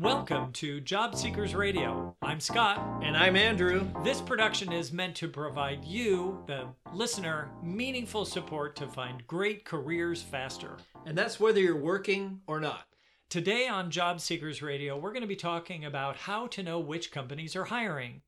Welcome to Job Seekers Radio. I'm Scott. And I'm Andrew. This production is meant to provide you, the listener, meaningful support to find great careers faster. And that's whether you're working or not. Today on Job Seekers Radio, we're going to be talking about how to know which companies are hiring.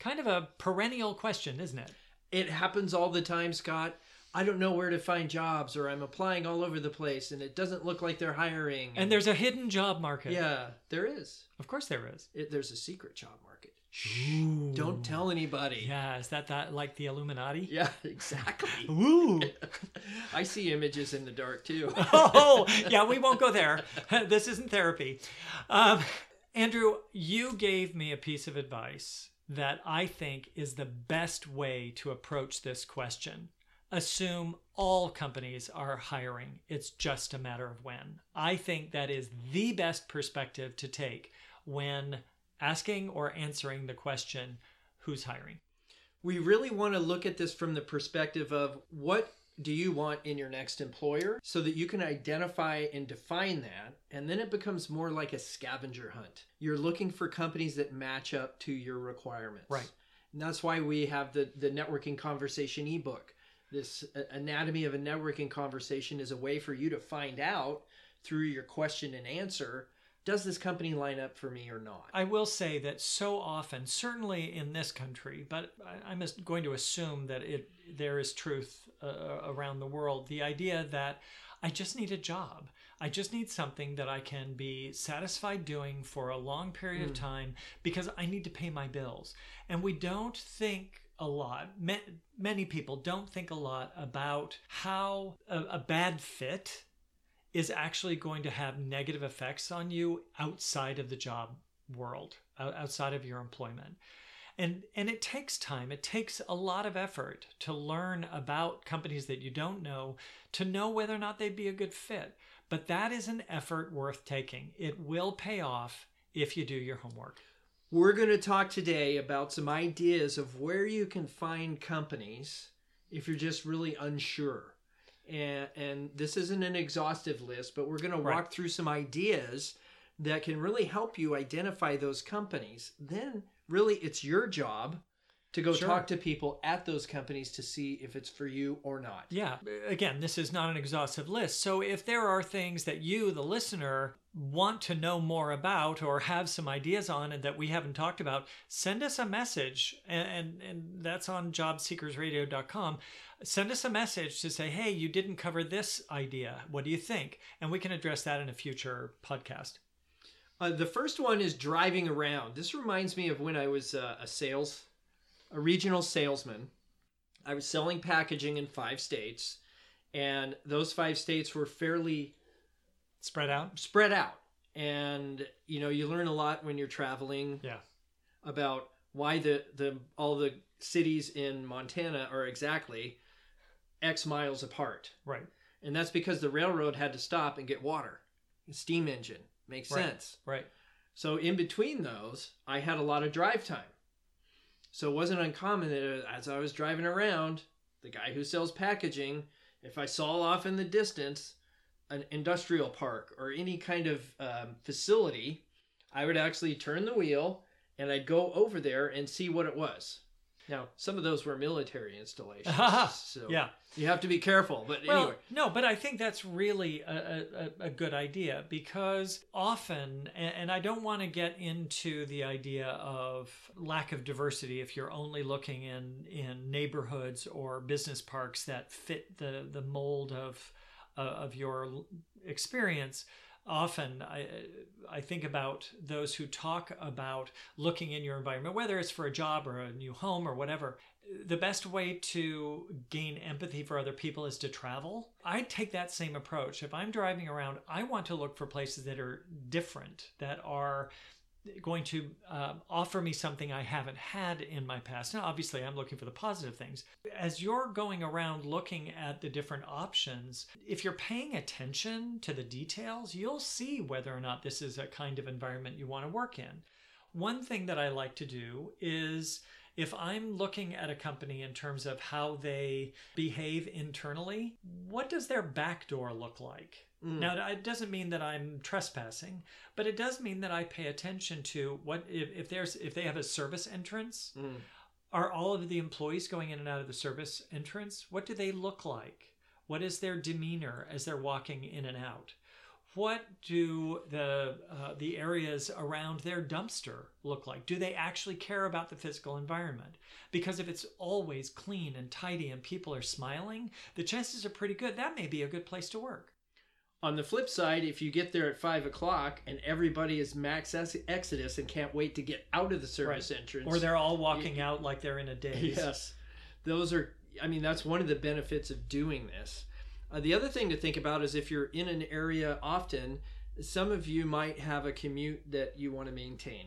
Kind of a perennial question, isn't it? It happens all the time, Scott. I don't know where to find jobs, or I'm applying all over the place, and it doesn't look like they're hiring. And there's a hidden job market. yeah, there is. Of course there is. It, there's a secret job market. Shh, don't tell anybody. Yeah, is that that like the Illuminati? Yeah, exactly. Ooh. I see images in the dark too. oh, yeah, we won't go there. this isn't therapy. Um, Andrew, you gave me a piece of advice that I think is the best way to approach this question. Assume all companies are hiring. It's just a matter of when. I think that is the best perspective to take when asking or answering the question who's hiring. we really want to look at this from the perspective of what do you want in your next employer so that you can identify and define that and then it becomes more like a scavenger hunt you're looking for companies that match up to your requirements Right. and that's why we have the the networking conversation ebook this uh, anatomy of a networking conversation is a way for you to find out through your question and answer does this company line up for me or not I will say that so often, certainly in this country, but I'm going to assume that it there is truth uh, around the world. The idea that I just need a job. I just need something that I can be satisfied doing for a long period of time because I need to pay my bills. And we don't think a lot. Ma- Many people don't think a lot about how a, a bad fit is actually going to have negative effects on you outside of the job world, ou- outside of your employment. And and it takes time. It takes a lot of effort to learn about companies that you don't know to know whether or not they'd be a good fit. But that is an effort worth taking. It will pay off if you do your homework. We're going to talk today about some ideas of where you can find companies if you're just really unsure. And, and this isn't an exhaustive list, but we're going to Right. walk through some ideas that can really help you identify those companies. Then, really, it's your job to go Sure. talk to people at those companies to see if it's for you or not. Yeah. Again, this is not an exhaustive list. So if there are things that you, the listener, want to know more about or have some ideas on and that we haven't talked about, send us a message. And, and, and that's on jobseekersradio.com. Send us a message to say, hey, you didn't cover this idea. What do you think? And we can address that in a future podcast. Uh, the first one is driving around. This reminds me of when I was uh, a sales, a regional salesman. I was selling packaging in five states, and those five states were fairly Spread out? spread out. And you know, you learn a lot when you're traveling Yeah. about why the the all the cities in Montana are exactly X miles apart. Right. And that's because the railroad had to stop and get water. Steam engine makes Right. sense. Right. So in between those, I had a lot of drive time. So it wasn't uncommon that as I was driving around, the guy who sells packaging, if I saw off in the distance an industrial park or any kind of um, facility, I would actually turn the wheel and I'd go over there and see what it was. Now, some of those were military installations. so Yeah. you have to be careful. But Well, anyway, no, but I think that's really a, a, a good idea because often, and, and I don't want to get into the idea of lack of diversity if you're only looking in, in neighborhoods or business parks that fit the, the mold of, uh, of your experience. Often, I, I think about those who talk about looking in your environment, whether it's for a job or a new home or whatever the best way to gain empathy for other people is to travel. I take that same approach. If I'm driving around, I want to look for places that are different, that are going to uh, offer me something I haven't had in my past. Now, obviously, I'm looking for the positive things. As you're going around looking at the different options, if you're paying attention to the details, you'll see whether or not this is a kind of environment you want to work in. One thing that I like to do is if I'm looking at a company in terms of how they behave internally, what does their back door look like? Mm. Now, it doesn't mean that I'm trespassing, but it does mean that I pay attention to what if, if there's if they have a service entrance, Mm. are all of the employees going in and out of the service entrance? What do they look like? What is their demeanor as they're walking in and out? What do the uh, the areas around their dumpster look like? Do they actually care about the physical environment? Because if it's always clean and tidy and people are smiling, the chances are pretty good that may be a good place to work. On the flip side, if you get there at five o'clock and everybody is max exodus and can't wait to get out of the service entrance, Or they're all walking out like they're in a daze. yes, those are. I mean, that's one of the benefits of doing this. Uh, the other thing to think about is if you're in an area often, some of you might have a commute that you want to maintain.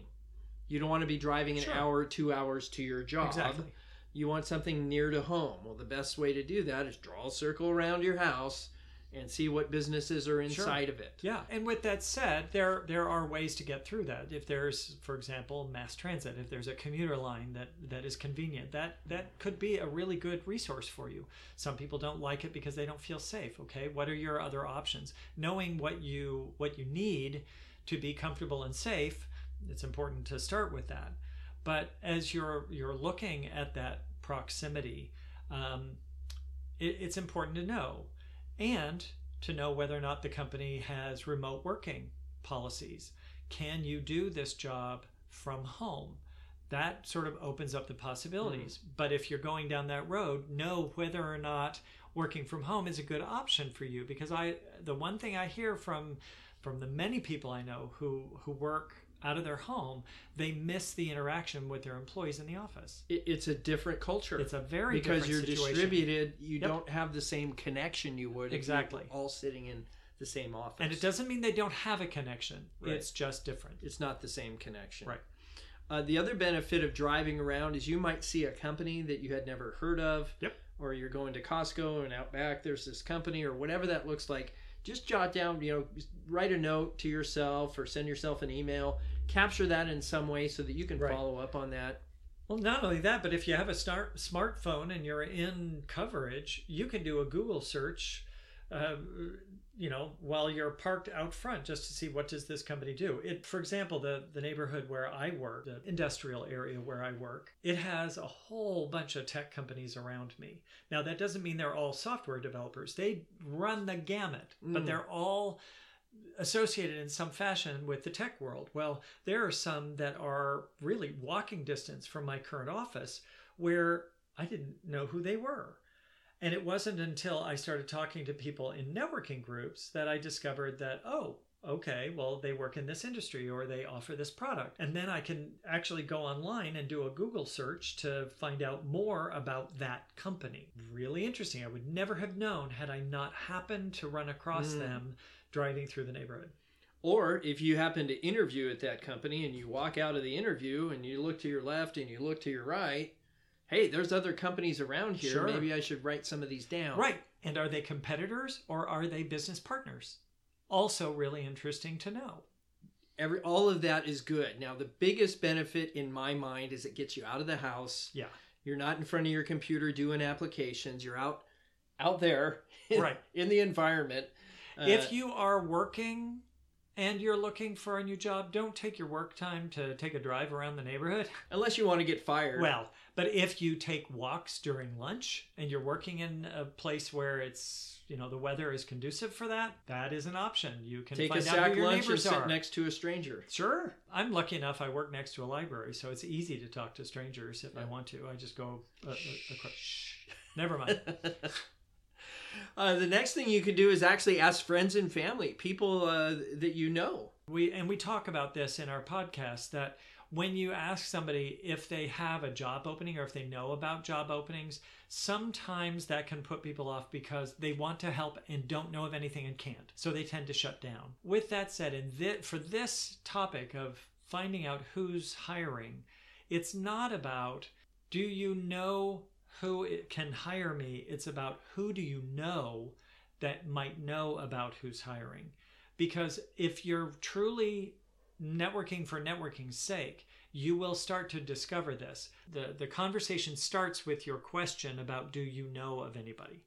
You don't want to be driving an Sure. hour, two hours to your job. Exactly. You want something near to home. Well, the best way to do that is draw a circle around your house and see what businesses are inside of it. Yeah, and with that said, there there are ways to get through that. If there's, for example, mass transit, if there's a commuter line that that is convenient, that that could be a really good resource for you. Some people don't like it because they don't feel safe. Okay, what are your other options? Knowing what you what you need to be comfortable and safe, it's important to start with that. But as you're you're looking at that proximity, um, it, it's important to know and to know whether or not the company has remote working policies. Can you do this job from home? That sort of opens up the possibilities. Hmm. But if you're going down that road, know whether or not working from home is a good option for you because I the one thing I hear from from the many people I know who who work out of their home, they miss the interaction with their employees in the office. It, it's a different culture. It's a very because you're situation. distributed, you Yep. don't have the same connection you would Exactly. all sitting in the same office. And it doesn't mean they don't have a connection. Right. It's just different. It's not the same connection. Right. Uh, the other benefit of driving around is you might see a company that you had never heard of. Yep. Or you're going to Costco and out back there's this company or whatever that looks like. Just jot down, you know, write a note to yourself or send yourself an email. Capture that in some way so that you can Right. follow up on that. Well, not only that, but if you have a start, smartphone and you're in coverage, you can do a Google search, uh, you know, while you're parked out front, just to see what does this company do. It, for example, the the neighborhood where I work, the industrial area where I work, it has a whole bunch of tech companies around me. Now, that doesn't mean they're all software developers. They run the gamut, but Mm. they're all associated in some fashion with the tech world. Well, there are some that are really walking distance from my current office where I didn't know who they were. And it wasn't until I started talking to people in networking groups that I discovered that, oh, okay, well, they work in this industry or they offer this product. And then I can actually go online and do a Google search to find out more about that company. Really interesting. I would never have known had I not happened to run across Mm. them driving through the neighborhood. Or if you happen to interview at that company and you walk out of the interview and you look to your left and you look to your right, hey, there's other companies around here. Sure. Maybe I should write some of these down. Right. And are they competitors or are they business partners? Also, really interesting to know. Every all of that is good. Now the biggest benefit in my mind is it gets you out of the house. Yeah. You're not in front of your computer doing applications. You're out out there in, Right. in the environment. Uh, if you are working and you're looking for a new job, don't take your work time to take a drive around the neighborhood. unless you want to get fired. Well, but if you take walks during lunch and you're working in a place where it's, you know, the weather is conducive for that, that is an option. You can take a find out sack who your lunch and neighbors sit are. next to a stranger. Sure. I'm lucky enough I work next to a library, so it's easy to talk to strangers if I want to. I just go uh, uh, across. Never mind. uh, the next thing you can do is actually ask friends and family, people uh, that you know. We and we talk about this in our podcast that when you ask somebody if they have a job opening or if they know about job openings, sometimes that can put people off because they want to help and don't know of anything and can't. So they tend to shut down. With that said, in thi- for this topic of finding out who's hiring, it's not about do you know who can hire me? It's about who do you know that might know about who's hiring because if you're truly networking for networking's sake, you will start to discover this. The the conversation starts with your question about do you know of anybody?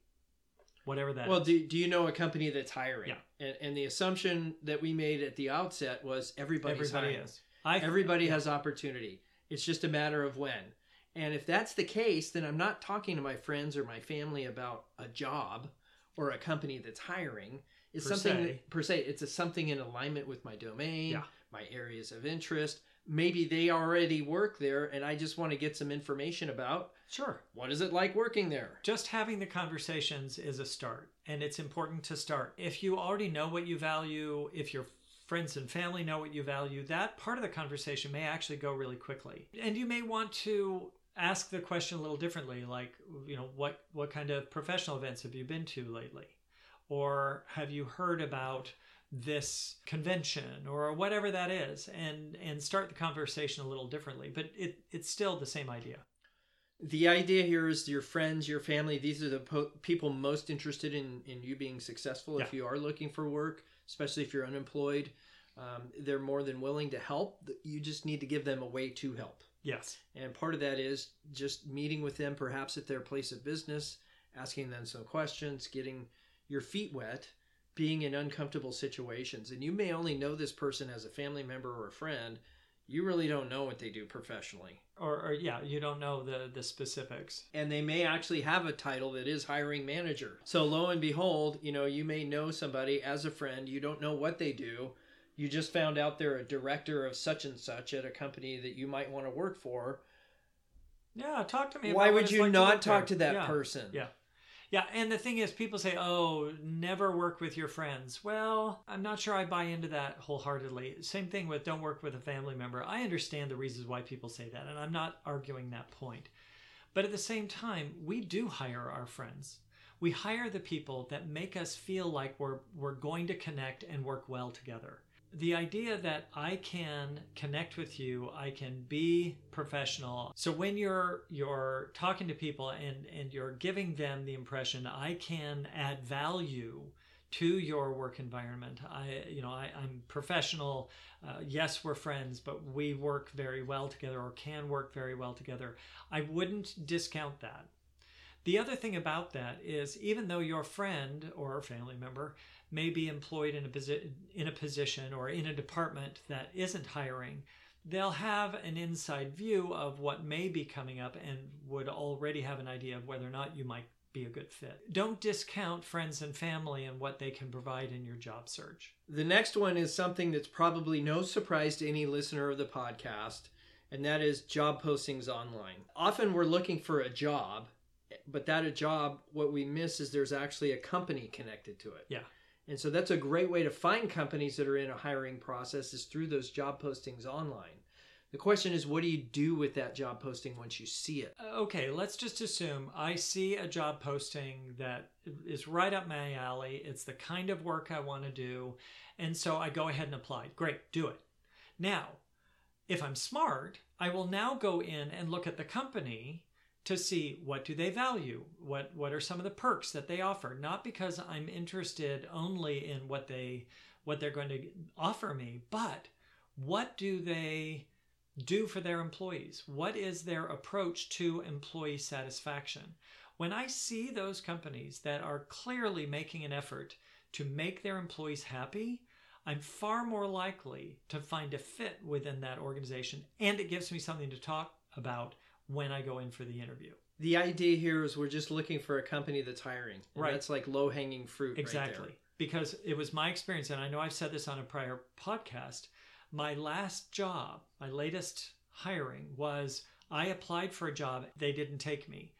Whatever that Well, is. do, do you know a company that's hiring? Yeah. And, and the assumption that we made at the outset was everybody's everybody hiring. is. I Everybody has opportunity. It's just a matter of when. And if that's the case, then I'm not talking to my friends or my family about a job or a company that's hiring. It's Per something se. per se. It's a, something in alignment with my domain, Yeah. my areas of interest. Maybe they already work there, and I just want to get some information about sure. what is it like working there. Just having the conversations is a start, and it's important to start. If you already know what you value, if your friends and family know what you value, that part of the conversation may actually go really quickly. And you may want to ask the question a little differently, like, you know, what what kind of professional events have you been to lately? Or have you heard about this convention or whatever that is and and start the conversation a little differently but it it's still the same idea the idea here is your friends, your family, these are the po- people most interested in, in you being successful. If you are looking for work, especially if you're unemployed, um, they're more than willing to help. You just need to give them a way to help. Yes And part of that is just meeting with them, perhaps at their place of business, asking them some questions, getting your feet wet, being in uncomfortable situations. And you may only know this person as a family member or a friend. You really don't know what they do professionally. or, or yeah you don't know the the specifics and they may actually have a title that is hiring manager. So lo and behold, you know, you may know somebody as a friend, you don't know what they do. You just found out they're a director of such and such at a company that you might want to work for. yeah talk to me Why would you like not work talk there. to that Yeah. person? yeah yeah and the thing is people say oh never work with your friends well i'm not sure i buy into that wholeheartedly same thing with don't work with a family member i understand the reasons why people say that and i'm not arguing that point but at the same time we do hire our friends we hire the people that make us feel like we're we're going to connect and work well together the idea that I can connect with you, I can be professional. So when you're you're talking to people and and you're giving them the impression I can add value to your work environment. I you know I, I'm professional. Uh, yes, we're friends, but we work very well together or can work very well together. I wouldn't discount that. The other thing about that is even though your friend or family member may be employed in a posi- in a position or in a department that isn't hiring, they'll have an inside view of what may be coming up and would already have an idea of whether or not you might be a good fit. Don't discount friends and family and what they can provide in your job search. The next one is something that's probably no surprise to any listener of the podcast, and that is job postings online. Often we're looking for a job, but that a job, what we miss is there's actually a company connected to it. Yeah. And so that's a great way to find companies that are in a hiring process is through those job postings online. The question is, what do you do with that job posting once you see it? Uh, Okay, let's just assume I see a job posting that is right up my alley. It's the kind of work I want to do. And so I go ahead and apply. Great, do it. Now, if I'm smart, I will now go in and look at the company to see what do they value what what are some of the perks that they offer not because i'm interested only in what they what they're going to offer me but what do they do for their employees? What is their approach to employee satisfaction? When i see those companies that are clearly making an effort to make their employees happy i'm far more likely to find a fit within that organization and it gives me something to talk about when I go in for the interview. The idea here is we're just looking for a company that's hiring. And Right. That's like low hanging fruit. right Exactly. there. because it was my experience, and I know I've said this on a prior podcast. My last job, my latest hiring, was I applied for a job, they didn't take me.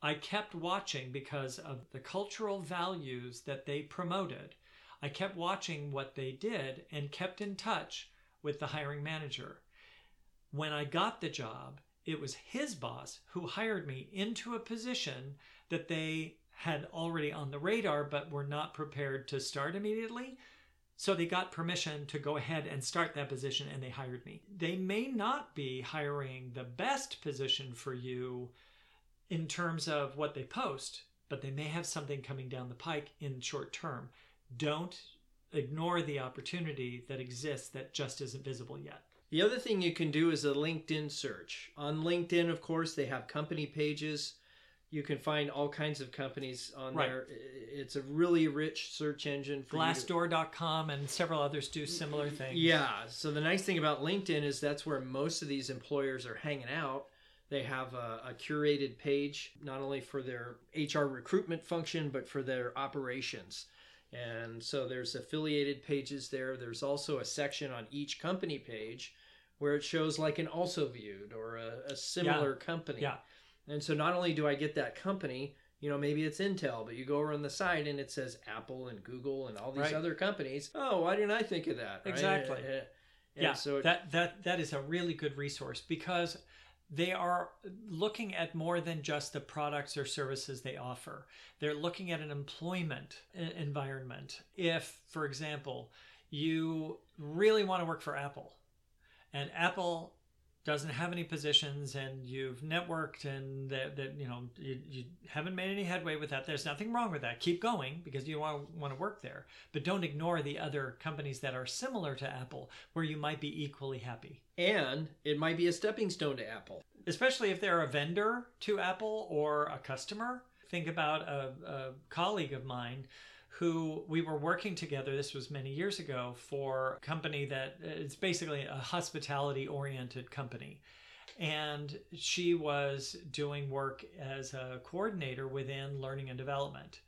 I kept watching because of the cultural values that they promoted. I kept watching what they did and kept in touch with the hiring manager. When I got the job, it was his boss who hired me into a position that they had already on the radar but were not prepared to start immediately. So they got permission to go ahead and start that position and they hired me. They may not be hiring the best position for you in terms of what they post, but they may have something coming down the pike in short term. Don't ignore the opportunity that exists that just isn't visible yet. The other thing you can do is a LinkedIn search. On LinkedIn, of course, they have company pages. You can find all kinds of companies on Right. there. It's a really rich search engine for Glassdoor.com and several others do similar things. Yeah. So the nice thing about LinkedIn is that's where most of these employers are hanging out. They have a, a curated page, not only for their HR recruitment function, but for their operations. And so there's affiliated pages there. There's also a section on each company page where it shows like an also viewed or a, a similar company. Yeah. And so not only do I get that company, you know, maybe it's Intel, but you go over on the side and it says Apple and Google and all these Right. other companies. Oh, why didn't I think of that? right? Exactly. And- and yeah, so it- that that that is a really good resource because they are looking at more than just the products or services they offer. They're looking at an employment environment. If, for example, you really want to work for Apple, and Apple doesn't have any positions and you've networked and that, that you know you, you haven't made any headway with that. There's nothing wrong with that. Keep going because you want, want to work there. But don't ignore the other companies that are similar to apple where you might be equally happy. And it might be a stepping stone to Apple. especially if they're a vendor to apple or a customer. Think about a, a colleague of mine who we were working together this was many years ago for a company that it's basically a hospitality oriented company. And she was doing work as a coordinator within learning and development.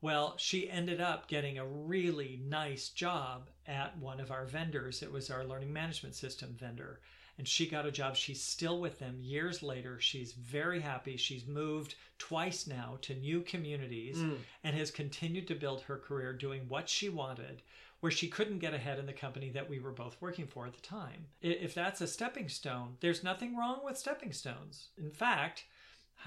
Well she ended up getting a really nice job at one of our vendors. It was our learning management system vendor and she got a job. She's still with them years later. She's very happy. She's moved twice now to new communities Mm. and has continued to build her career doing what she wanted, where she couldn't get ahead in the company that we were both working for at the time. If that's a stepping stone, there's nothing wrong with stepping stones. In fact,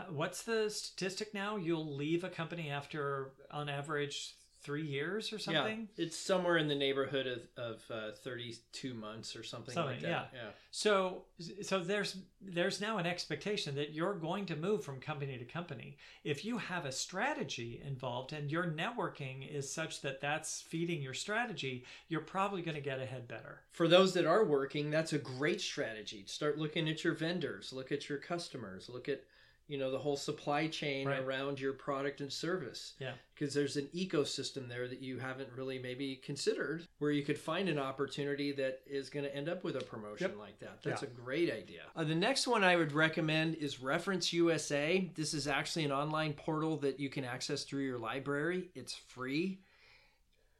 what's the statistic now? You'll leave a company after, on average, three years or something? Yeah, it's somewhere in the neighborhood of, of uh, 32 months or something, like Something, that. Yeah. So so there's there's now an expectation that you're going to move from company to company. If you have a strategy involved and your networking is such that that's feeding your strategy, you're probably going to get ahead better. For those that are working, that's a great strategy. Start looking at your vendors, look at your customers, look at you know the whole supply chain Right. around your product and service. Yeah. Because there's an ecosystem there that you haven't really maybe considered where you could find an opportunity that is going to end up with a promotion Yep. like that. That's Yeah. a great idea. Uh, the next one I would recommend is Reference USA. This is actually an online portal that you can access through your library. It's free.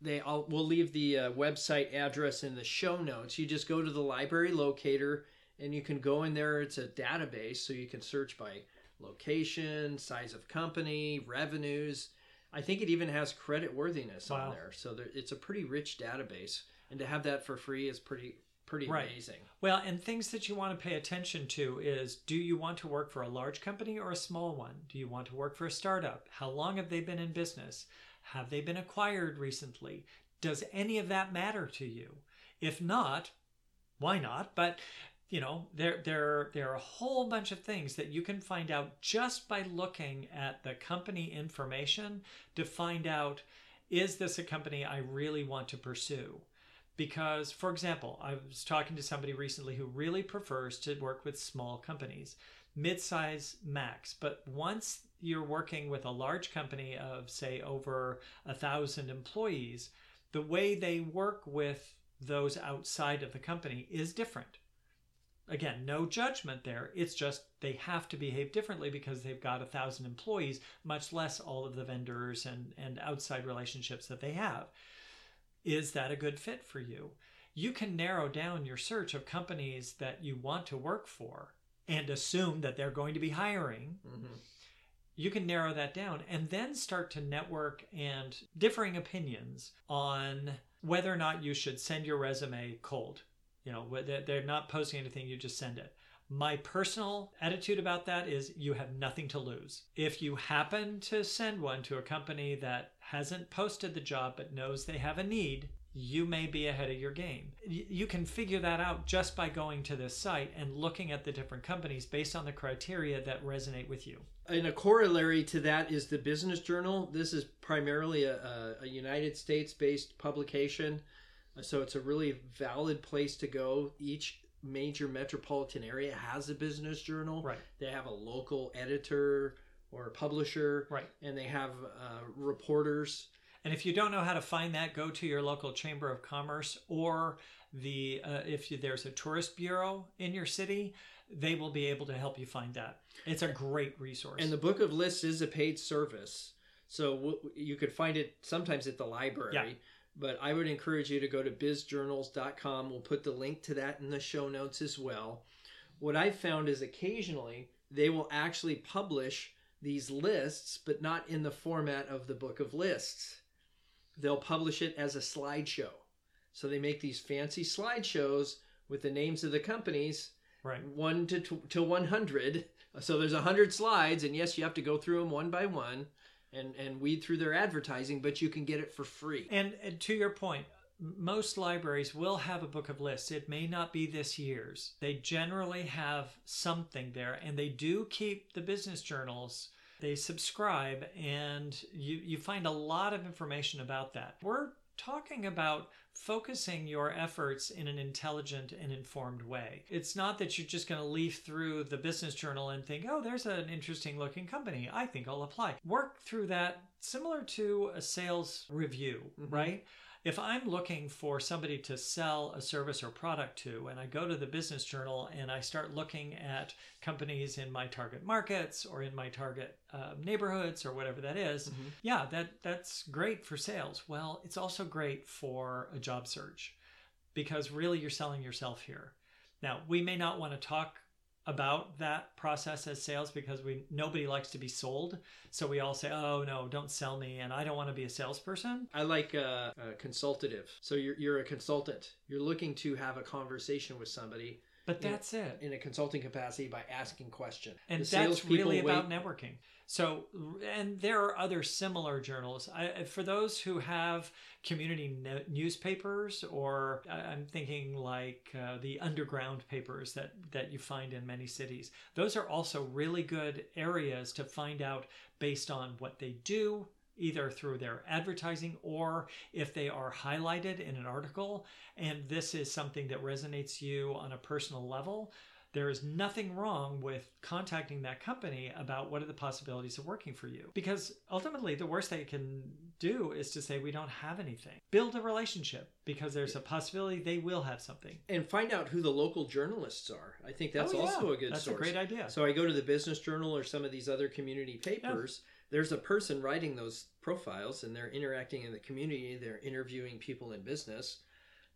They all will we'll leave the uh, website address in the show notes. You just go to the library locator and you can go in there. It's a database, so you can search by location, size of company, revenues. I think it even has credit worthiness Wow. on there, so there, it's a pretty rich database. And to have that for free is pretty pretty Right. amazing. Well, and things that you want to pay attention to is do you want to work for a large company or a small one? Do you want to work for a startup? How long have they been in business? Have they been acquired recently? Does any of that matter to you? If not, why not? But you know, there there there are a whole bunch of things that you can find out just by looking at the company information to find out is this a company I really want to pursue? because for example i was talking to somebody recently who really prefers to work with small companies mid-size max but once you're working with a large company of say over a thousand employees the way they work with those outside of the company is different again no judgment there it's just they have to behave differently because they've got a thousand employees much less all of the vendors and and outside relationships that they have is that a good fit for you? You can narrow down your search of companies that you want to work for and assume that they're going to be hiring. Mm-hmm. You can narrow that down and then start to network and differing opinions on whether or not you should send your resume cold. You know, they're not posting anything, you just send it. My personal attitude about that is you have nothing to lose. If you happen to send one to a company that hasn't posted the job but knows they have a need, you may be ahead of your game. You can figure that out just by going to this site and looking at the different companies based on the criteria that resonate with you. And a corollary to that is the Business Journal. This is primarily a, a, United States based publication, so it's a really valid place to go. Each major metropolitan area has a business journal. Right. They have a local editor or publisher, Right. and they have uh, reporters. And if you don't know how to find that, go to your local chamber of commerce or the uh, if you, there's a tourist bureau in your city, they will be able to help you find that. It's a great resource. And the Book of Lists is a paid service, so w- you could find it sometimes at the library. Yeah. But I would encourage you to go to bizjournals.com. We'll put the link to that in the show notes as well. What I've found is occasionally they will actually publish these lists, but not in the format of the Book of Lists. They'll publish it as a slideshow. So they make these fancy slideshows with the names of the companies right. one to to 100 so there's 100 slides and yes you have to go through them one by one and and weed through their advertising but you can get it for free And, and to your point, most libraries will have a book of lists. It may not be this year's. They generally have something there, and they do keep the business journals. They subscribe, and you, you find a lot of information about that. We're talking about focusing your efforts in an intelligent and informed way. It's not that you're just going to leaf through the business journal and think, oh, there's an interesting looking company. I think I'll apply. Work through that similar to a sales review, Mhm. right? If I'm looking for somebody to sell a service or product to, and I go to the business journal and I start looking at companies in my target markets or in my target uh, neighborhoods or whatever that is, Mhm. yeah, that that's great for sales. Well, it's also great for a job search because really you're selling yourself here. Now, we may not want to talk about that process as sales because we nobody likes to be sold. So we all say, "Oh no, don't sell me," and I don't want to be a salesperson. i like uh, uh, consultative so you're, you're a consultant you're looking to have a conversation with somebody But that's it. in a consulting capacity by asking questions and The that's really about networking so and there are other similar journals I, for those who have community ne- newspapers or i'm thinking like uh, the underground papers that that you find in many cities those are also really good areas to find out based on what they do either through their advertising or if they are highlighted in an article. And this is something that resonates you on a personal level there is nothing wrong with contacting that company about what are the possibilities of working for you. Because ultimately, the worst they can do is to say, we don't have anything. Build a relationship because there's a possibility they will have something. and find out who the local journalists are i think that's Oh, yeah. also a good That's source a great idea. So I go to the Business Journal or some of these other community papers. There's a person writing those profiles and they're interacting in the community. They're interviewing people in business.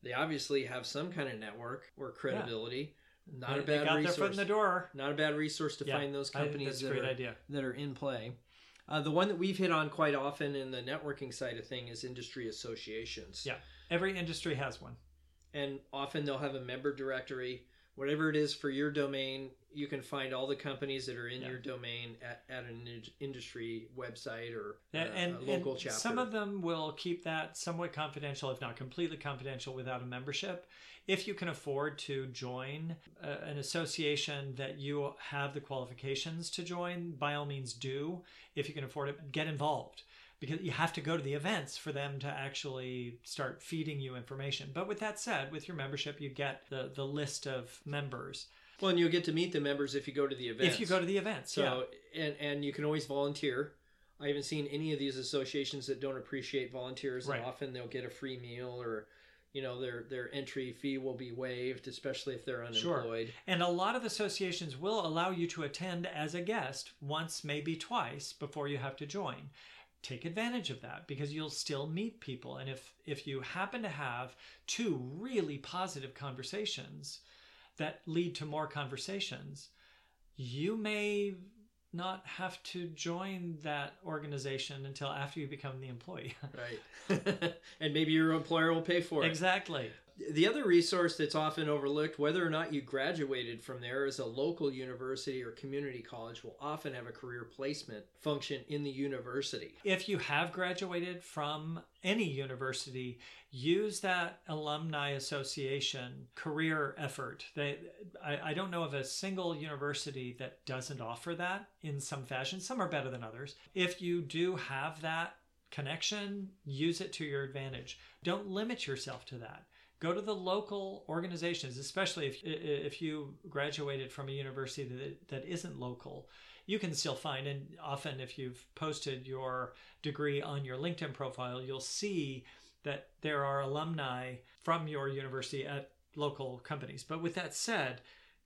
They obviously have some kind of network or credibility. Not a They- they bad got their resource. foot in the door. Not a bad resource to Yeah, find those companies a that are, idea. that are in play. Uh, the one that we've hit on quite often in the networking side of thing is industry associations. Yeah. Every industry has one. and often they'll have a member directory whatever it is for your domain you can find all the companies that are in Yeah. your domain at, at an in- industry website or uh, And, and, a local and chapter some of them will keep that somewhat confidential, if not completely confidential, without a membership. If you can afford to join uh, an association that you have the qualifications to join, by all means do. If you can afford it, get involved because you have to go to the events for them to actually start feeding you information. But with that said, with your membership, you get the, the list of members. well and you'll get to meet the members if you go to the events If you go to the events, yeah. and and you can always volunteer i haven't seen any of these associations that don't appreciate volunteers Right. and often they'll get a free meal or you know their their entry fee will be waived especially if they're unemployed Sure. unemployed And a lot of associations will allow you to attend as a guest once, maybe twice before you have to join. Take advantage of that because you'll still meet people. And if, if you happen to have two really positive conversations that lead to more conversations, you may not have to join that organization until after you become the employee. right and maybe your employer will pay for it exactly. The other resource that's often overlooked, whether or not you graduated from there, is a local university or community college will often have a career placement function in the university. if you have graduated from any university, use that alumni association career effort. They, I, I don't know of a single university that doesn't offer that in some fashion. Some are better than others. If you do have that connection, use it to your advantage. Don't limit yourself to that. Go to the local organizations, especially if if you graduated from a university that, that isn't local. You can still find, and often if you've posted your degree on your LinkedIn profile, you'll see that there are alumni from your university at local companies. But with that said,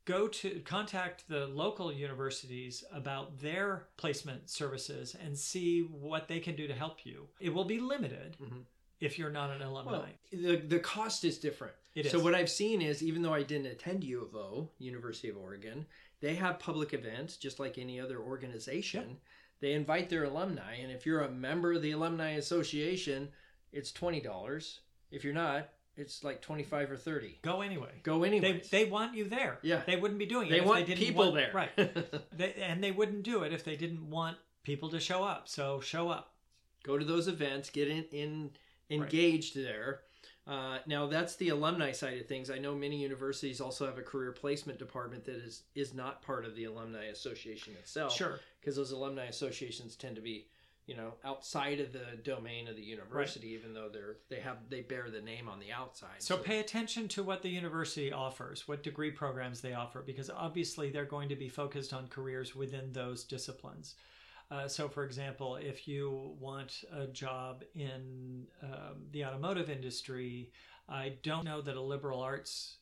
go to contact the local universities about their placement services and see what they can do to help you. It will be limited Mhm. If you're not an alumni. Well, the the cost is different. It So is. what I've seen is, even though I didn't attend U of O, University of Oregon, they have public events just like any other organization. They invite their alumni, and if you're a member of the alumni association, it's twenty dollars. If you're not, it's like twenty five or thirty. go anyway. Go They, anyway. they want you there. Yeah. They wouldn't be doing it They if want they didn't people want, there. Right. They, and they wouldn't do it if they didn't want people to show up. So show up. Go to those events, get in, in engaged there. Uh, now that's the alumni side of things. I know many universities also have a career placement department that is is not part of the alumni association itself. Sure. because those alumni associations tend to be you know outside of the domain of the university even though they're they have they bear the name on the outside So pay attention to what the university offers, what degree programs they offer, because obviously they're going to be focused on careers within those disciplines. Uh, so, for example, if you want a job in um, the automotive industry, I don't know that a liberal arts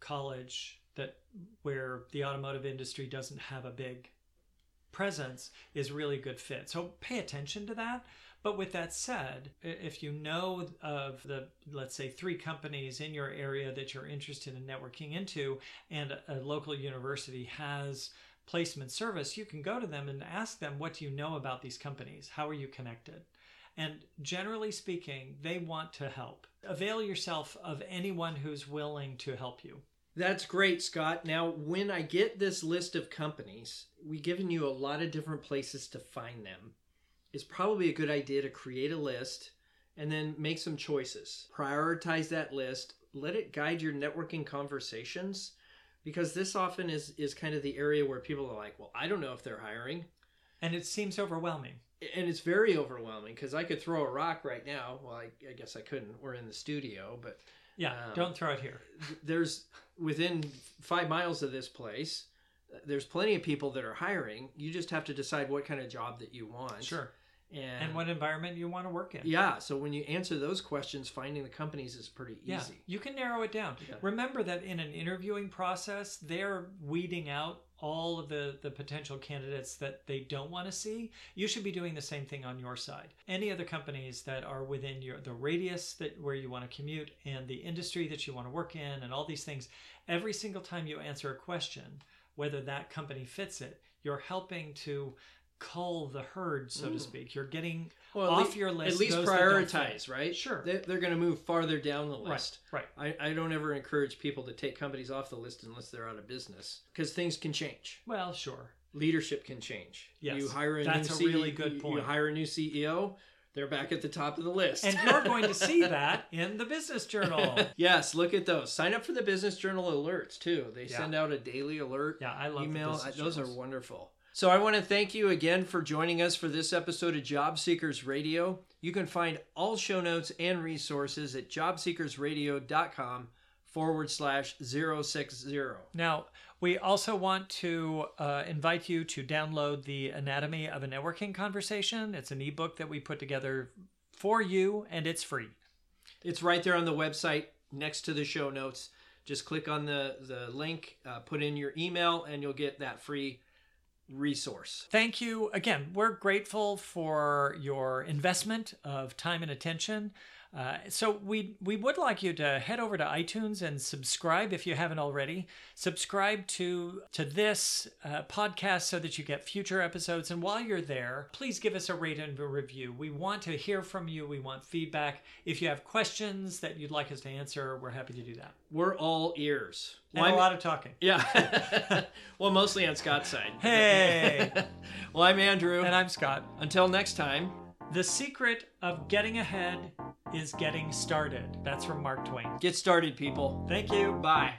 college that where the automotive industry doesn't have a big presence is really a good fit. So pay attention to that. But with that said, if you know of the, let's say, three companies in your area that you're interested in networking into, and a local university has placement service, you can go to them and ask them, What do you know about these companies? How are you connected? And generally speaking, they want to help. Avail yourself of anyone who's willing to help you. that's great scott now when i get this list of companies we've given you a lot of different places to find them it's probably a good idea to create a list and then make some choices prioritize that list let it guide your networking conversations because this often is is kind of the area where people are like well i don't know if they're hiring And it seems overwhelming. and it's very overwhelming because I could throw a rock right now. Well, I, I guess I couldn't. We're in the studio, but Yeah, Um, don't throw it here. there's within five miles of this place. uh, There's plenty of people that are hiring. You just have to decide what kind of job that you want. Sure. And, And what environment you want to work in. yeah, so when you answer those questions, finding the companies is pretty easy. Yeah, you can narrow it down. Yeah. Remember that in an interviewing process, they're weeding out all of the, the potential candidates that they don't want to see. You should be doing the same thing on your side. Any other companies that are within your the radius that where you want to commute and the industry that you want to work in and all these things, every single time you answer a question, whether that company fits it, you're helping to cull the herd, so to Mm. speak. You're getting Well, off lea- your list. At least those that don't fit. prioritize, right? Sure. They, they're going to move farther down the list. Right, right. I, I don't ever encourage people to take companies off the list unless they're out of business because things can change. Well, sure. Leadership can change. Yes, you hire a that's new a really CEO good point. You hire a new CEO, they're back at the top of the list. And you're going to see that in the business journal. yes, look at those. Sign up for the Business Journal alerts too. They Yeah. send out a daily alert. Yeah, I love email. those are wonderful. So I want to thank you again for joining us for this episode of Job Seekers Radio. You can find all show notes and resources at jobseekersradio.com forward slash 060. Now, we also want to uh, invite you to download the Anatomy of a Networking Conversation. It's an ebook that we put together for you, and it's free. It's right there on the website next to the show notes. Just click on the, the link, uh, put in your email, and you'll get that free resource. Thank you again. We're grateful for your investment of time and attention. Uh, so we we would like you to head over to iTunes and subscribe if you haven't already. Subscribe to to this uh, podcast so that you get future episodes. And while you're there, please give us a rate and a review. We want to hear from you. We want feedback. If you have questions that you'd like us to answer, we're happy to do that. We're all ears. And Well, a I'm- lot of talking. Yeah. well, mostly on Scott's side. Hey, well, I'm Andrew. and I'm Scott. Until next time. The secret of getting ahead is getting started. That's from Mark Twain. Get started, people. Thank you. Bye.